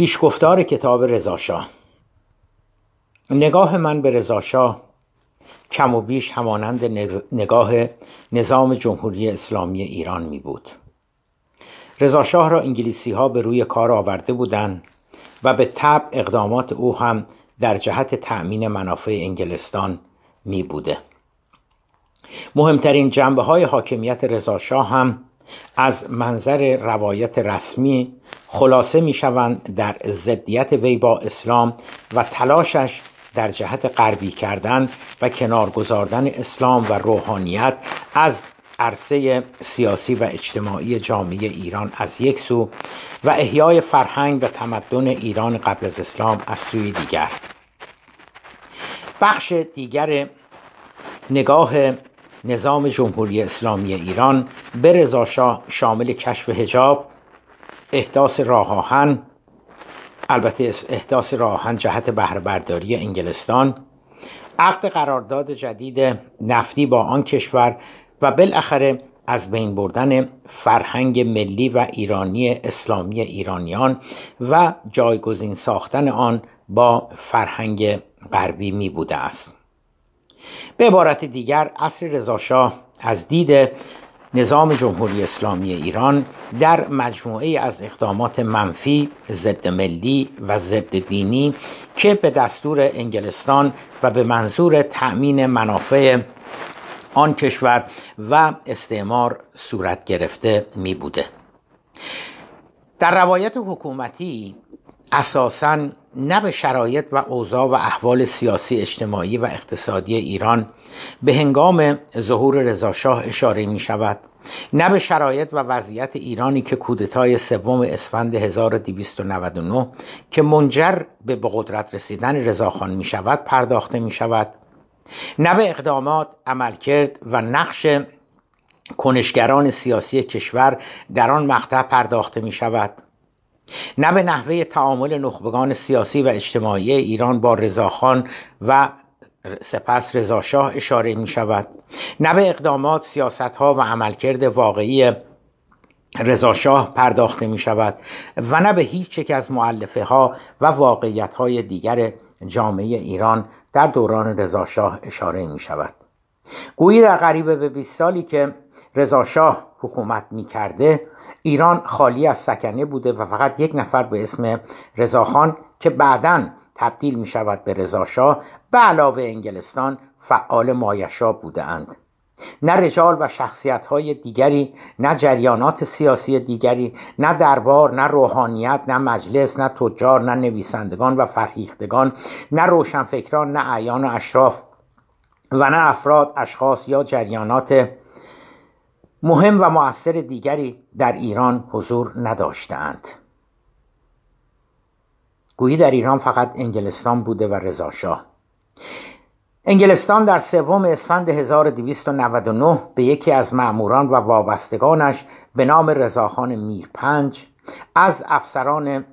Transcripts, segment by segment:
پیشگفتار کتاب رضاشاه نگاه من به رضاشاه کم و بیش همانند نگاه نظام جمهوری اسلامی ایران می بود. رضاشاه را انگلیسی ها به روی کار آورده بودند و به طب اقدامات او هم در جهت تأمین منافع انگلستان می بوده. مهمترین جنبه های حاکمیت رضاشاه هم از منظر روایت رسمی خلاصه می شوند در ضدیت وی با اسلام و تلاشش در جهت غربی کردن و کنار گذاردن اسلام و روحانیت از عرصه سیاسی و اجتماعی جامعه ایران از یک سو و احیای فرهنگ و تمدن ایران قبل از اسلام از سوی دیگر. بخش دیگر نگاه نظام جمهوری اسلامی ایران به رضاشاه شامل کشف هجاب احداث راه آهن البته احداث راه جهت بهره برداری انگلستان عقد قرارداد جدید نفتی با آن کشور و بالاخره از بین بردن فرهنگ ملی و ایرانی اسلامی ایرانیان و جایگزین ساختن آن با فرهنگ غربی می بوده است. به عبارت دیگر عصر رضاشاه از دید نظام جمهوری اسلامی ایران در مجموعه از اقدامات منفی ضد ملی و ضد دینی که به دستور انگلستان و به منظور تأمین منافع آن کشور و استعمار صورت گرفته می بوده. در روایت حکومتی اساساً نه به شرایط و اوضاع و احوال سیاسی اجتماعی و اقتصادی ایران به هنگام ظهور رضاشاه اشاره می شود نه به شرایط و وضعیت ایرانی که کودتای سوم اسفند 1299 که منجر به به قدرت رسیدن رضاخان می شود پرداخته می شود نه به اقدامات عملکرد و نقش کنشگران سیاسی کشور در آن مقطع پرداخته می شود نه به نحوه تعامل نخبگان سیاسی و اجتماعی ایران با رضاخان و سپس رضاشاه اشاره می شود نه به اقدامات سیاست ها و عملکرد واقعی رضاشاه پرداخته می شود و نه به هیچ یک از معلفه ها و واقعیت های دیگر جامعه ایران در دوران رضاشاه اشاره می شود گویی در قریب به 20 سالی که رضاشاه حکومت می کرده ایران خالی از سکنه بوده و فقط یک نفر به اسم رضاخان که بعدا تبدیل می شود به رضاشاه به علاوه انگلستان فعال مایشا اند نه رجال و شخصیت های دیگری نه جریانات سیاسی دیگری نه دربار نه روحانیت نه مجلس نه تجار نه نویسندگان و فرهیختگان نه روشنفکران نه اعیان و اشراف و نه افراد اشخاص یا جریانات مهم و مؤثر دیگری در ایران حضور نداشتند گویی در ایران فقط انگلستان بوده و رضاشاه انگلستان در سوم اسفند 1299 به یکی از مأموران و وابستگانش به نام رضاخان میرپنج از افسران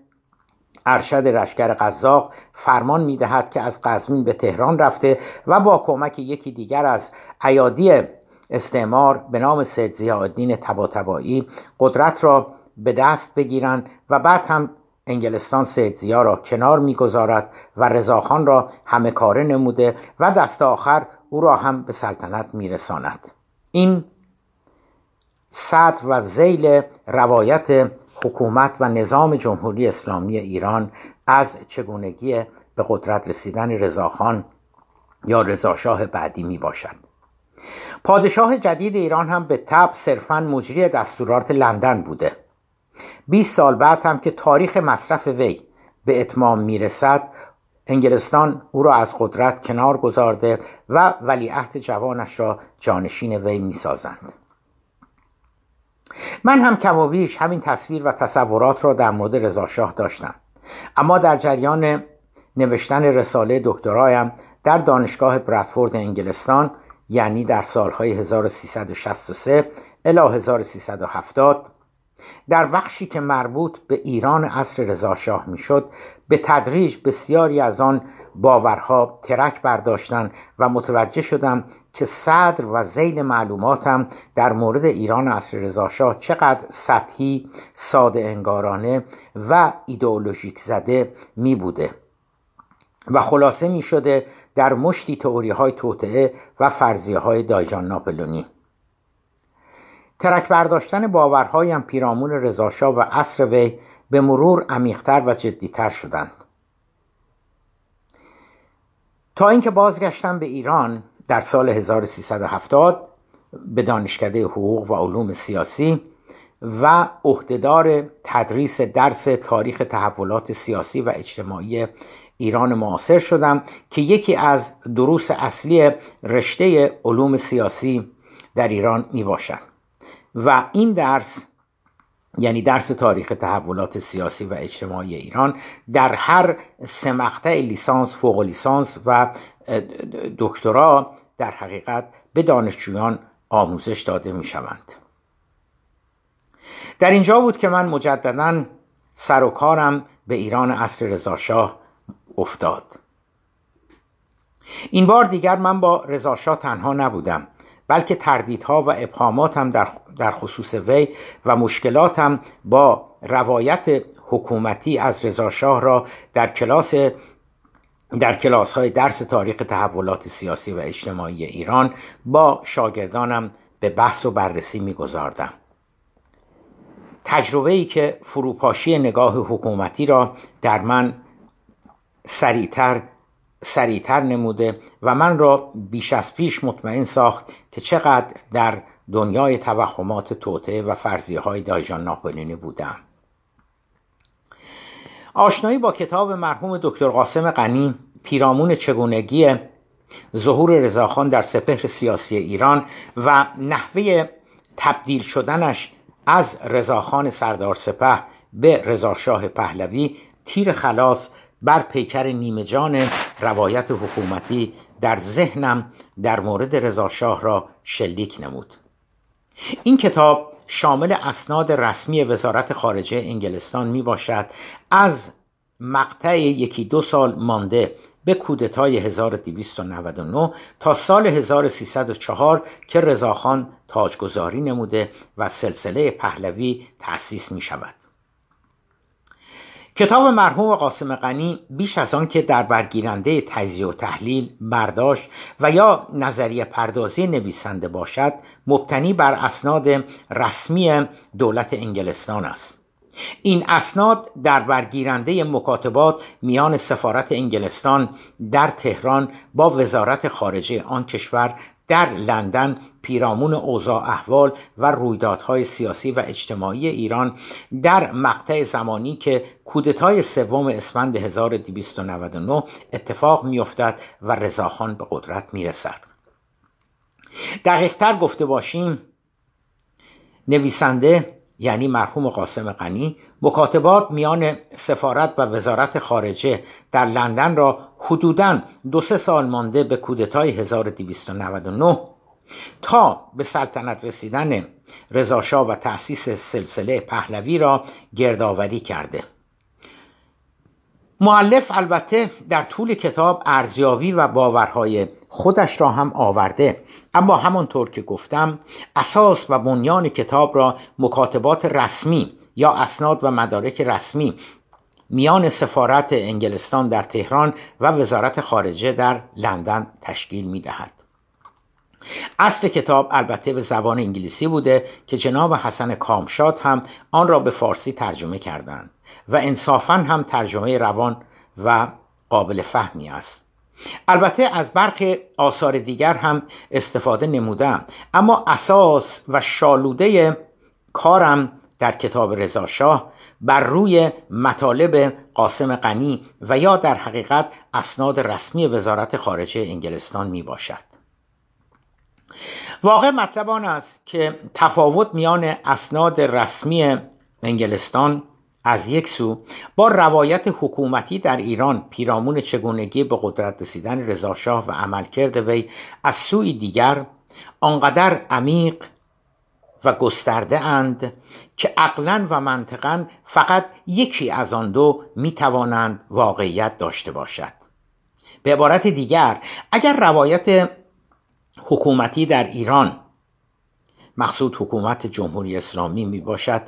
ارشد رشکر قزاق فرمان می‌دهد که از قزوین به تهران رفته و با کمک یکی دیگر از ایادی استعمار به نام سید زیادین تباتبایی قدرت را به دست بگیرند و بعد هم انگلستان سید زیا را کنار می‌گذارد و رضاخان را همه کاره نموده و دست آخر او را هم به سلطنت میرساند. این سطر و زیل روایت حکومت و نظام جمهوری اسلامی ایران از چگونگی به قدرت رسیدن رضاخان یا رضاشاه بعدی می باشد پادشاه جدید ایران هم به تب صرفا مجری دستورات لندن بوده. 20 سال بعد هم که تاریخ مصرف وی به اتمام می‌رسد انگلستان او را از قدرت کنار گذارده و ولیعهد جوانش را جانشین وی می‌سازند. من هم کم و بیش همین تصویر و تصورات را در مورد رضاشاه داشتم. اما در جریان نوشتن رساله دکترایم در دانشگاه برادفورد انگلستان یعنی در سالهای 1363 الی 1370 در بخشی که مربوط به ایران عصر رضاشاه می‌شد به تدریج بسیاری از آن باورها ترک برداشتن و متوجه شدم که صدر و زیل معلوماتم در مورد ایران عصر رضاشاه چقدر سطحی ساده انگارانه و ایدئولوژیک زده می بوده و خلاصه می شده در مشتی تئوری های توطعه و فرضیه های دایجان ناپلونی ترک برداشتن باورهایم پیرامون رضاشاه و عصر وی به مرور عمیقتر و جدیتر شدند. تا اینکه بازگشتم به ایران در سال 1370 به دانشکده حقوق و علوم سیاسی و عهدهدار تدریس درس تاریخ تحولات سیاسی و اجتماعی ایران معاصر شدم که یکی از دروس اصلی رشته علوم سیاسی در ایران می باشد و این درس یعنی درس تاریخ تحولات سیاسی و اجتماعی ایران در هر سه لیسانس فوق لیسانس و دکترا در حقیقت به دانشجویان آموزش داده می شوند در اینجا بود که من مجددا سر و کارم به ایران عصر رضاشاه افتاد. این بار دیگر من با رضاشاه تنها نبودم. بلکه تردیدها و ابهاماتم در, در خصوص وی و مشکلاتم با روایت حکومتی از رضاشاه را در کلاس در کلاس های درس تاریخ تحولات سیاسی و اجتماعی ایران با شاگردانم به بحث و بررسی میگذاردم. تجربه ای که فروپاشی نگاه حکومتی را در من سریعتر سریعتر نموده و من را بیش از پیش مطمئن ساخت که چقدر در دنیای توهمات توته و فرضیه های دایجان ناپلینی بودم. آشنایی با کتاب مرحوم دکتر قاسم غنی پیرامون چگونگی ظهور رضاخان در سپهر سیاسی ایران و نحوه تبدیل شدنش از رضاخان سردار سپه به رضاشاه پهلوی تیر خلاص بر پیکر نیمه جان روایت حکومتی در ذهنم در مورد رضاشاه را شلیک نمود این کتاب شامل اسناد رسمی وزارت خارجه انگلستان می باشد از مقطع یکی دو سال مانده به کودتای 1299 تا سال 1304 که رضاخان تاجگذاری نموده و سلسله پهلوی تأسیس می شود. کتاب مرحوم قاسم غنی بیش از آن که در برگیرنده تجزیه و تحلیل برداشت و یا نظریه پردازی نویسنده باشد مبتنی بر اسناد رسمی دولت انگلستان است. این اسناد در برگیرنده مکاتبات میان سفارت انگلستان در تهران با وزارت خارجه آن کشور در لندن پیرامون اوضاع احوال و رویدادهای سیاسی و اجتماعی ایران در مقطع زمانی که کودتای سوم اسفند 1299 اتفاق میافتد و رضاخان به قدرت می‌رسد. دقیقتر گفته باشیم نویسنده یعنی مرحوم قاسم غنی مکاتبات میان سفارت و وزارت خارجه در لندن را حدوداً دو سه سال مانده به کودتای 1299 تا به سلطنت رسیدن رضاشاه و تأسیس سلسله پهلوی را گردآوری کرده. معلف البته در طول کتاب ارزیابی و باورهای خودش را هم آورده اما همانطور که گفتم اساس و بنیان کتاب را مکاتبات رسمی یا اسناد و مدارک رسمی. میان سفارت انگلستان در تهران و وزارت خارجه در لندن تشکیل می دهد. اصل کتاب البته به زبان انگلیسی بوده که جناب حسن کامشاد هم آن را به فارسی ترجمه کردند و انصافا هم ترجمه روان و قابل فهمی است. البته از برخی آثار دیگر هم استفاده نمودم اما اساس و شالوده کارم در کتاب رضاشاه بر روی مطالب قاسم غنی و یا در حقیقت اسناد رسمی وزارت خارجه انگلستان می باشد واقع مطلب آن است که تفاوت میان اسناد رسمی انگلستان از یک سو با روایت حکومتی در ایران پیرامون چگونگی به قدرت رسیدن رضاشاه و عملکرد وی از سوی دیگر آنقدر عمیق و گسترده اند که عقلا و منطقا فقط یکی از آن دو می توانند واقعیت داشته باشد. به عبارت دیگر اگر روایت حکومتی در ایران مقصود حکومت جمهوری اسلامی می باشد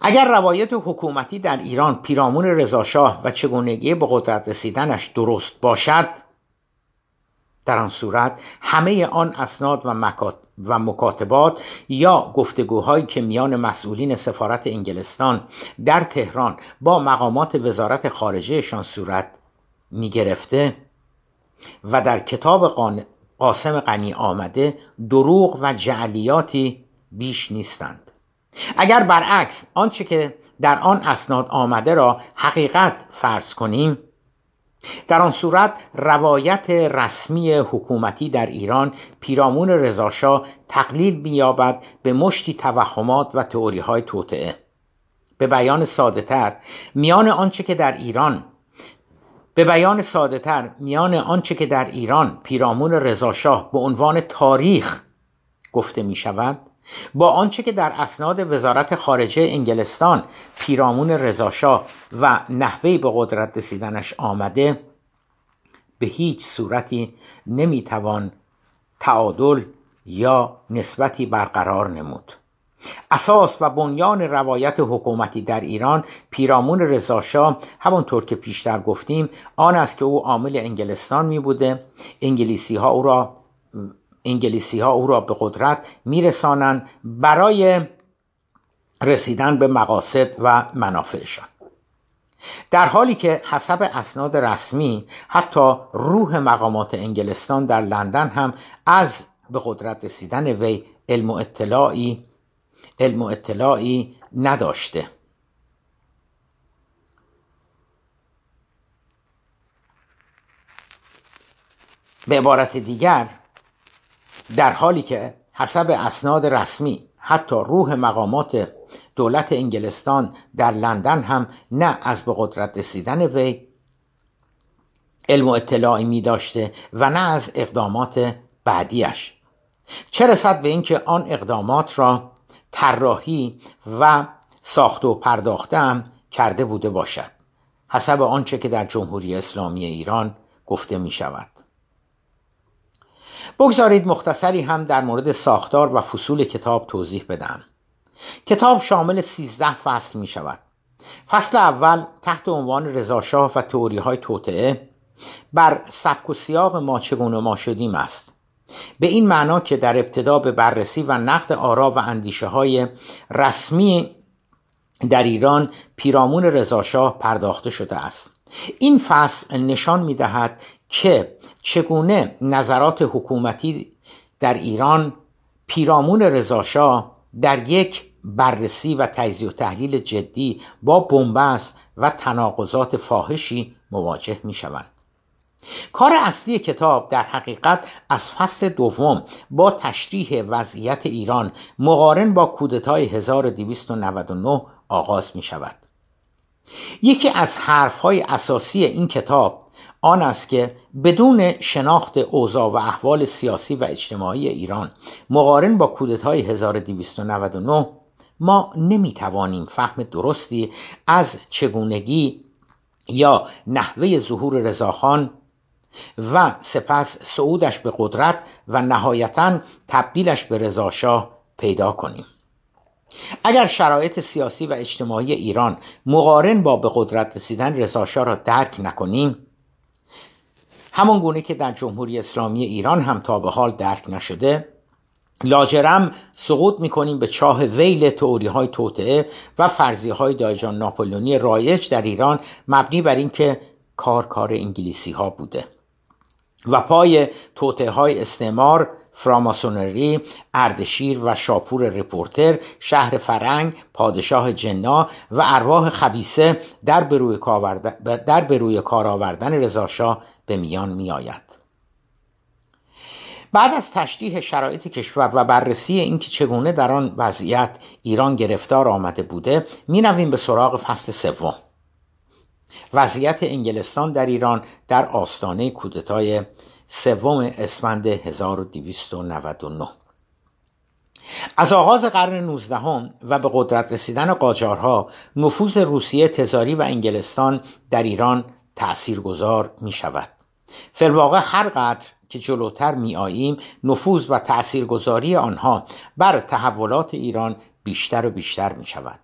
اگر روایت حکومتی در ایران پیرامون رضاشاه و چگونگی به قدرت رسیدنش درست باشد در آن صورت همه آن اسناد و, و مکاتبات یا گفتگوهایی که میان مسئولین سفارت انگلستان در تهران با مقامات وزارت خارجهشان صورت می گرفته و در کتاب قاسم غنی آمده دروغ و جعلیاتی بیش نیستند. اگر برعکس آنچه که در آن اسناد آمده را حقیقت فرض کنیم در آن صورت روایت رسمی حکومتی در ایران پیرامون رضاشاه تقلیل مییابد به مشتی توهمات و تئوری های به بیان ساده تر میان آنچه که در ایران به بیان ساده تر میان آنچه که در ایران پیرامون رضاشاه به عنوان تاریخ گفته می شود با آنچه که در اسناد وزارت خارجه انگلستان پیرامون رضاشاه و نحوه به قدرت رسیدنش آمده به هیچ صورتی نمی‌توان تعادل یا نسبتی برقرار نمود. اساس و بنیان روایت حکومتی در ایران پیرامون رضاشاه همانطور که پیشتر گفتیم آن است که او عامل انگلستان می بوده انگلیسی ها او را انگلیسی ها او را به قدرت میرسانند برای رسیدن به مقاصد و منافعشان. در حالی که حسب اسناد رسمی حتی روح مقامات انگلستان در لندن هم از به قدرت رسیدن وی علم و اطلاعی علم و اطلاعی نداشته. به عبارت دیگر در حالی که حسب اسناد رسمی حتی روح مقامات دولت انگلستان در لندن هم نه از به قدرت رسیدن وی علم و اطلاعی می داشته و نه از اقدامات بعدیش چه رسد به اینکه آن اقدامات را طراحی و ساخت و پرداخته کرده بوده باشد. حسب آنچه که در جمهوری اسلامی ایران گفته می شود بگذارید مختصری هم در مورد ساختار و فصول کتاب توضیح بدم. کتاب شامل 13 فصل می شود. فصل اول تحت عنوان رضاشاه و تئوری های توطعه بر سبک و سیاق ما چگونه ما شدیم است. به این معنا که در ابتدا به بررسی و نقد آرا و اندیشه های رسمی در ایران پیرامون رضاشاه پرداخته شده است. این فصل نشان می دهد که چگونه نظرات حکومتی در ایران پیرامون رضاشاه در یک بررسی و تجزیه و تحلیل جدی با بنبست و تناقضات فاحشی مواجه می شوند. کار اصلی کتاب در حقیقت از فصل دوم با تشریح وضعیت ایران مقارن با کودتای 1299 آغاز می شود. یکی از حرفهای اساسی این کتاب آن است که بدون شناخت اوضاع و احوال سیاسی و اجتماعی ایران مقارن با کودتای 1299 ما نمی‌توانیم فهم درستی از چگونگی یا نحوه ظهور رضاخان و سپس صعودش به قدرت و نهایتا تبدیلش به رضاشاه پیدا کنیم. اگر شرایط سیاسی و اجتماعی ایران مقارن با به قدرت رسیدن رضاشاه را درک نکنیم همان گونه که در جمهوری اسلامی ایران هم تا به حال درک نشده لاجرم سقوط می‌کنیم به چاه ویل تئوری های و فرضی های دایجان ناپولونی رایج در ایران مبنی بر اینکه کار کار انگلیسی ها بوده. و پای توطعه های استعمار فراماسونری، اردشیر و شاپور رپورتر، شهر فرنگ، پادشاه جنا و ارواح خبیسه در بروی در بروی کار آوردن رضاشاه به میان می آید. بعد از تشریح شرایط کشور و بررسی اینکه چگونه در آن وضعیت ایران گرفتار آمده بوده می رویم به سراغ فصل سوم وضعیت انگلستان در ایران در آستانه کودتای سوم اسفند 1299 از آغاز قرن نوزدهم و به قدرت رسیدن قاجارها نفوذ روسیه تزاری و انگلستان در ایران تأثیرگذار می شود فلواقع هر قدر که جلوتر می آییم نفوذ و تأثیرگذاری آنها بر تحولات ایران بیشتر و بیشتر می شود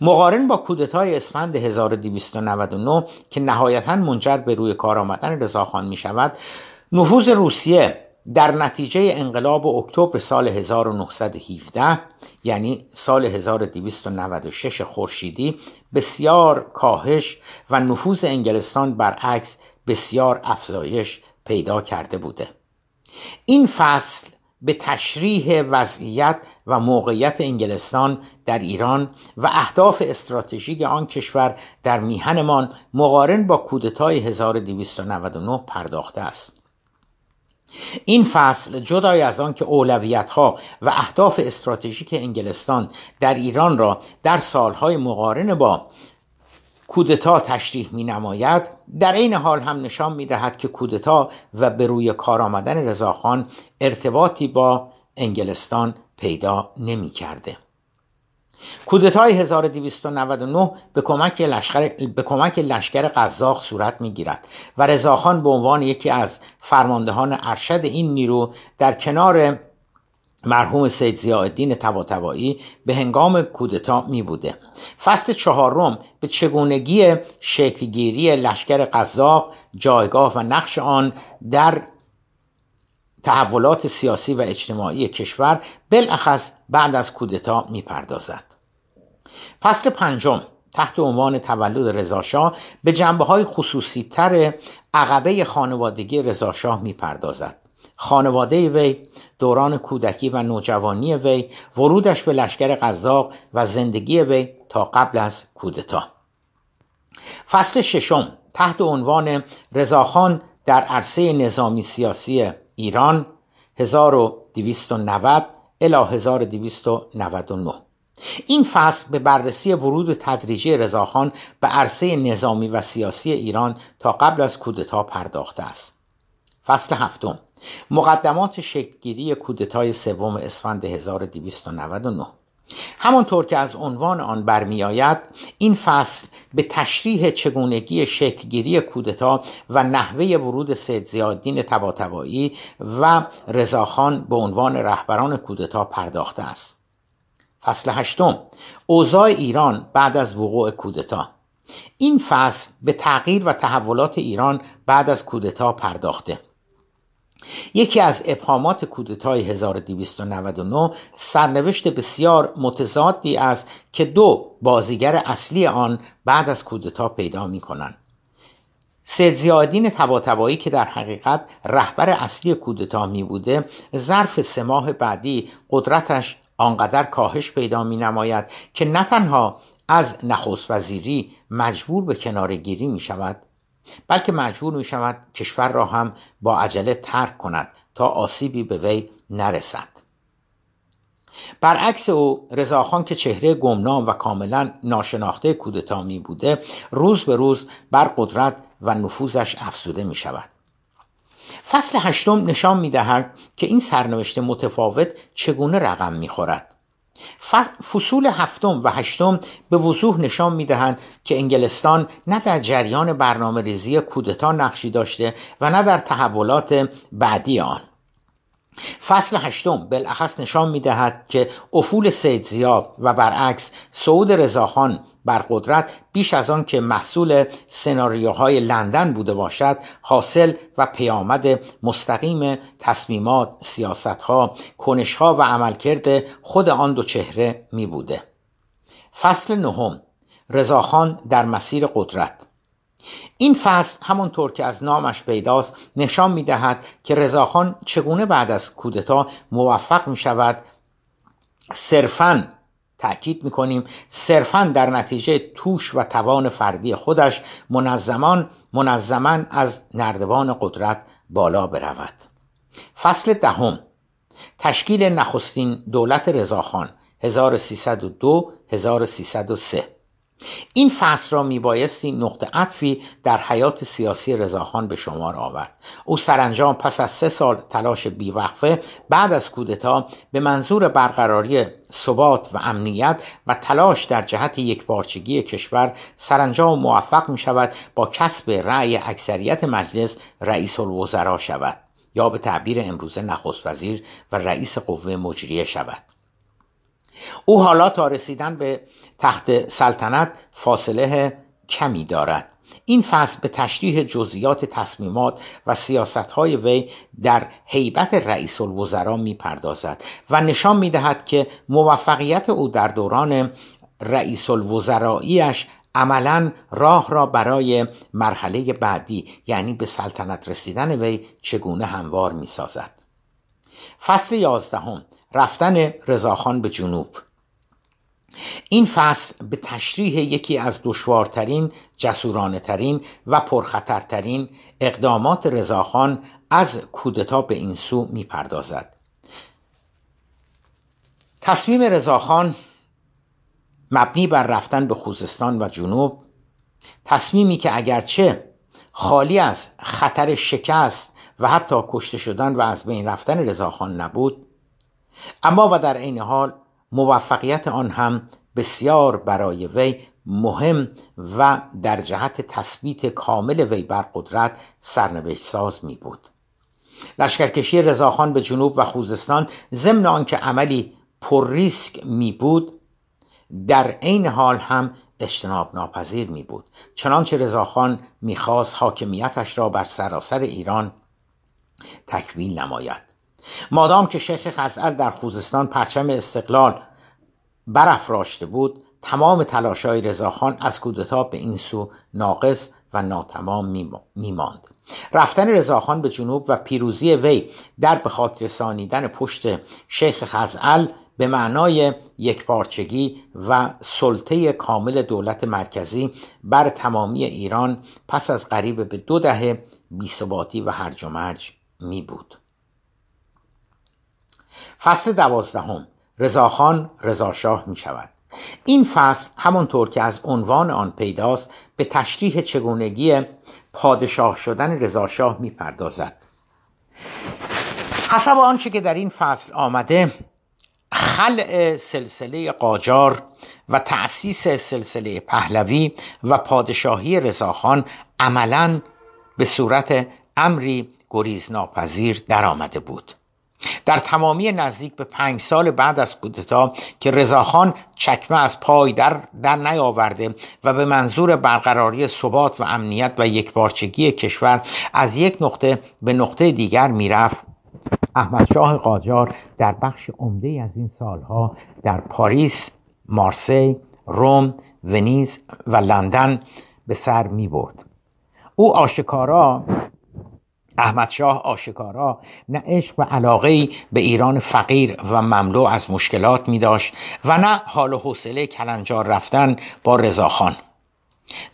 مقارن با کودتای اسفند 1299 که نهایتا منجر به روی کار آمدن رضاخان می شود نفوذ روسیه در نتیجه انقلاب اکتبر سال 1917 یعنی سال 1296 خورشیدی بسیار کاهش و نفوذ انگلستان برعکس بسیار افزایش پیدا کرده بوده. این فصل به تشریح وضعیت و موقعیت انگلستان در ایران و اهداف استراتژیک آن کشور در میهنمان مقارن با کودتای 1299 پرداخته است. این فصل جدای از آن که اولویت ها و اهداف استراتژیک انگلستان در ایران را در سالهای مقارن با کودتا تشریح می نماید در این حال هم نشان می دهد که کودتا و به روی کار آمدن رضاخان ارتباطی با انگلستان پیدا نمی کرده. کودتای 1299 به کمک لشکر, به کمک لشکر قزاق صورت می گیرد و رضاخان به عنوان یکی از فرماندهان ارشد این نیرو در کنار مرحوم سید زیادین تباتبایی به هنگام کودتا می بوده فصل چهارم به چگونگی شکلگیری لشکر قزاق جایگاه و نقش آن در تحولات سیاسی و اجتماعی کشور بالاخص بعد از کودتا می‌پردازد. فصل پنجم تحت عنوان تولد رضاشاه به جنبه های خصوصی تر عقبه خانوادگی رضاشاه می‌پردازد. خانواده وی دوران کودکی و نوجوانی وی ورودش به لشکر قزاق و زندگی وی تا قبل از کودتا. فصل ششم تحت عنوان رضاخان در عرصه نظامی سیاسی ایران 1290 الی 1299 این فصل به بررسی ورود تدریجی رضاخان به عرصه نظامی و سیاسی ایران تا قبل از کودتا پرداخته است. فصل هفتم. مقدمات شکلگیری کودتای سوم اسفند 1299 همانطور که از عنوان آن برمیآید این فصل به تشریح چگونگی شکلگیری کودتا و نحوه ورود سید زیادین تباتبایی و رضاخان به عنوان رهبران کودتا پرداخته است. فصل هشتم اوضاع ایران بعد از وقوع کودتا. این فصل به تغییر و تحولات ایران بعد از کودتا پرداخته. یکی از ابهامات کودتای 1299 سرنوشت بسیار متضادی است که دو بازیگر اصلی آن بعد از کودتا پیدا می کنند. سید زیادین تباتبایی که در حقیقت رهبر اصلی کودتا می بوده ظرف سه ماه بعدی قدرتش آنقدر کاهش پیدا می نماید که نه تنها از نخست وزیری مجبور به کنارگیری می شود بلکه مجبور می شود کشور را هم با عجله ترک کند تا آسیبی به وی نرسد. برعکس او رضاخان که چهره گمنام و کاملا ناشناخته کودتا می بوده روز به روز بر قدرت و نفوذش افزوده می شود فصل هشتم نشان می دهد که این سرنوشت متفاوت چگونه رقم می خورد فصول هفتم و هشتم به وضوح نشان می دهند که انگلستان نه در جریان برنامه ریزی کودتا نقشی داشته و نه در تحولات بعدی آن. فصل هشتم بالاخص نشان می دهد که افول سید زیا و برعکس سعود رضاخان بر قدرت بیش از آن که محصول سناریوهای لندن بوده باشد حاصل و پیامد مستقیم تصمیمات سیاستها کنشها و عملکرد خود آن دو چهره می بوده. فصل نهم. رضاخان در مسیر قدرت. این فصل همانطور که از نامش پیداست نشان می دهد که رضاخان چگونه بعد از کودتا موفق می شود صرفاً تأکید می‌کنیم صرفا در نتیجه توش و توان فردی خودش منظمان منظما از نردبان قدرت بالا برود. فصل دهم. تشکیل نخستین دولت رضاخان 1302 1303 این فصل را میبایستی نقطه عطفی در حیات سیاسی رضاخان به شمار آورد. او سرانجام پس از سه سال تلاش بیوقفه بعد از کودتا به منظور برقراری ثبات و امنیت و تلاش در جهت یکپارچگی کشور سرانجام موفق می شود با کسب رأی اکثریت مجلس رئیس الوزرا شود یا به تعبیر امروزه نخست وزیر و رئیس قوه مجریه شود. او حالا تا رسیدن به تخت سلطنت فاصله کمی دارد. این فصل به تشریح جزئیات تصمیمات و های وی در حیبت رئیس الوزراء می پردازد و نشان می دهد که موفقیت او در دوران رئیس الوزراییش عملا راه را برای مرحله بعدی یعنی به سلطنت رسیدن وی چگونه هموار می سازد فصل یازدهم. رفتن رضاخان به جنوب. این فصل به تشریح یکی از دشوارترین جسورانه ترین و پرخطرترین اقدامات رضاخان از کودتا به این سو می‌پردازد. تصمیم رضاخان مبنی بر رفتن به خوزستان و جنوب تصمیمی که اگرچه خالی از خطر شکست و حتی کشته شدن و از بین رفتن رضاخان نبود اما و در عین حال موفقیت آن هم بسیار برای وی مهم و در جهت تثبیت کامل وی بر قدرت سرنوشت ساز می بود لشکرکشی رضاخان به جنوب و خوزستان ضمن آنکه عملی پر ریسک می بود در عین حال هم اجتناب ناپذیر می بود چنانچه رضاخان می‌خواست حاکمیتش را بر سراسر ایران تکمیل نماید. مادام که شیخ خزعل در خوزستان پرچم استقلال برافراشته بود تمام تلاشای رضاخان از کودتا به این سو ناقص و ناتمام میماند. رفتن رضاخان به جنوب و پیروزی وی در به خاطر سانیدن پشت شیخ خزعل به معنای یکپارچگی و سلطه کامل دولت مرکزی بر تمامی ایران پس از قریب به دو دهه بیثباتی و هرج و مرج می بود فصل دوازدهم. رضاخان رضاشاه می شود این فصل همانطور که از عنوان آن پیداست به تشریح چگونگی پادشاه شدن رضاشاه می پردازد حسب آنچه که در این فصل آمده خلع سلسله قاجار و تأسیس سلسله پهلوی و پادشاهی رضاخان عملا به صورت امری گریزناپذیر درآمده بود. در تمامی نزدیک به پنج سال بعد از کودتا که رضاخان چکمه از پای در, در نیاورده و به منظور برقراری ثبات و امنیت و یکپارچگی کشور از یک نقطه به نقطه دیگر می‌رفت احمد شاه قاجار در بخش عمده از این سالها در پاریس، مارسی، روم، ونیز و لندن به سر می برد. او آشکارا احمد شاه آشکارا نه عشق و علاقه به ایران فقیر و مملو از مشکلات می داشت و نه حال و حوصله کلنجار رفتن با رضاخان.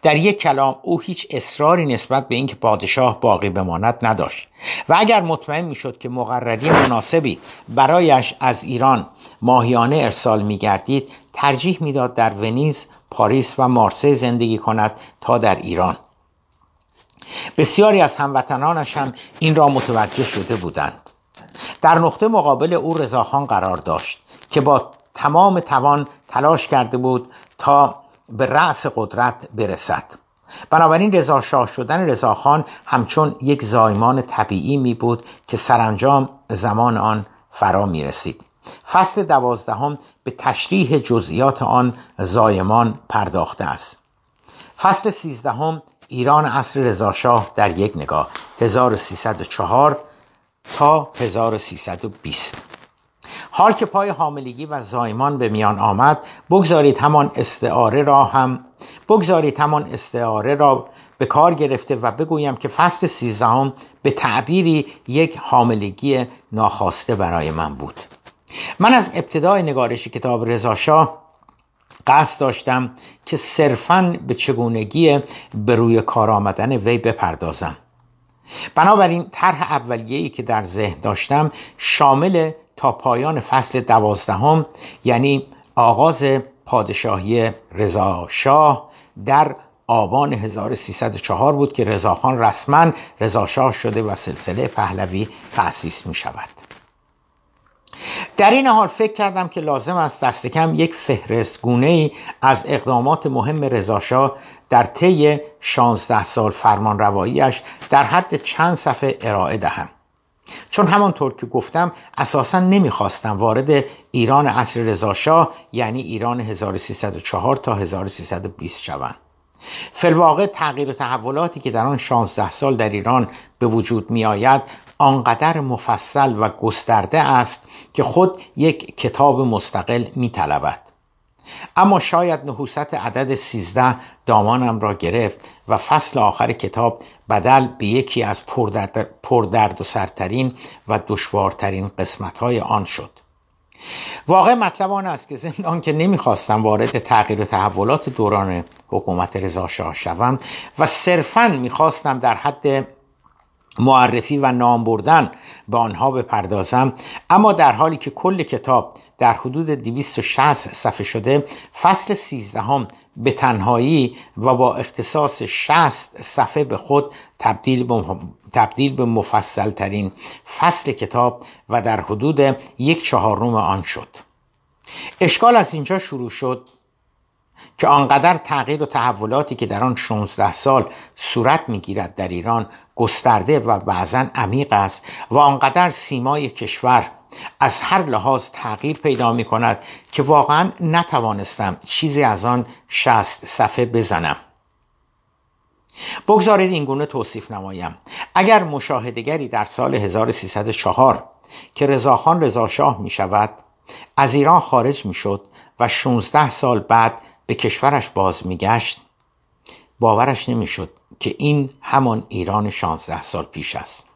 در یک کلام او هیچ اصراری نسبت به اینکه پادشاه باقی بماند نداشت و اگر مطمئن می‌شد که مقرری مناسبی برایش از ایران ماهیانه ارسال می گردید ترجیح می‌داد در ونیز، پاریس و مارسی زندگی کند تا در ایران. بسیاری از هموطنانش هم این را متوجه شده بودند. در نقطه مقابل او رضاخان قرار داشت که با تمام توان تلاش کرده بود تا به رأس قدرت برسد. بنابراین رضا شاه شدن رضاخان همچون یک زایمان طبیعی می بود که سرانجام زمان آن فرا می رسید. فصل دوازدهم به تشریح جزئیات آن زایمان پرداخته است. فصل سیزدهم ایران عصر رضاشاه در یک نگاه 1304 تا 1320 حال که پای حاملگی و زایمان به میان آمد بگذارید همان استعاره را هم بگذارید همان استعاره را به کار گرفته و بگویم که فصل سیزدهم به تعبیری یک حاملگی ناخواسته برای من بود. من از ابتدای نگارش کتاب رضاشاه قصد داشتم که صرفا به چگونگی به روی کار آمدن وی بپردازم. بنابراین طرح اولیه‌ای که در ذهن داشتم شامل تا پایان فصل دوازدهم یعنی آغاز پادشاهی رضا شاه در آبان 1304 بود که رضاخان رسما رضاشاه شده و سلسله پهلوی تأسیس می شود در این حال فکر کردم که لازم است دست کم یک فهرست گونه ای از اقدامات مهم رضاشاه در طی 16 سال فرمان رواییش در حد چند صفحه ارائه دهم. چون همانطور که گفتم اساسا نمی‌خواستم وارد ایران عصر رضاشاه یعنی ایران 1304 تا 1320 شوم. فلواقع تغییر و تحولاتی که در آن 16 سال در ایران به وجود می آید آنقدر مفصل و گسترده است که خود یک کتاب مستقل می طلبد. اما شاید نحوست عدد سیزده دامانم را گرفت و فصل آخر کتاب بدل به یکی از پردرد, پردرد و سرترین و دشوارترین قسمتهای آن شد واقع مطلب آن است که زندان که نمی‌خواستم وارد تغییر و تحولات دوران حکومت رضا شاه شوم و صرفا می‌خواستم در حد معرفی و نام بردن به آنها بپردازم. اما در حالی که کل کتاب در حدود 260 صفحه شده فصل 13 هم به تنهایی و با اختصاص 60 صفحه به خود تبدیل به, تبدیل به مفصل ترین فصل کتاب و در حدود یک چهارم آن شد. اشکال از اینجا شروع شد که آنقدر تغییر و تحولاتی که در آن 16 سال صورت می‌گیرد در ایران گسترده و بعضا عمیق است و آنقدر سیمای کشور از هر لحاظ تغییر پیدا می کند که واقعا نتوانستم چیزی از آن شست صفحه بزنم. بگذارید این گونه توصیف نمایم. اگر مشاهدگری در سال 1304 که رضاخان رضاشاه می شود از ایران خارج می شد و 16 سال بعد به کشورش باز می گشت باورش نمی شد که این همان ایران 16 سال پیش است.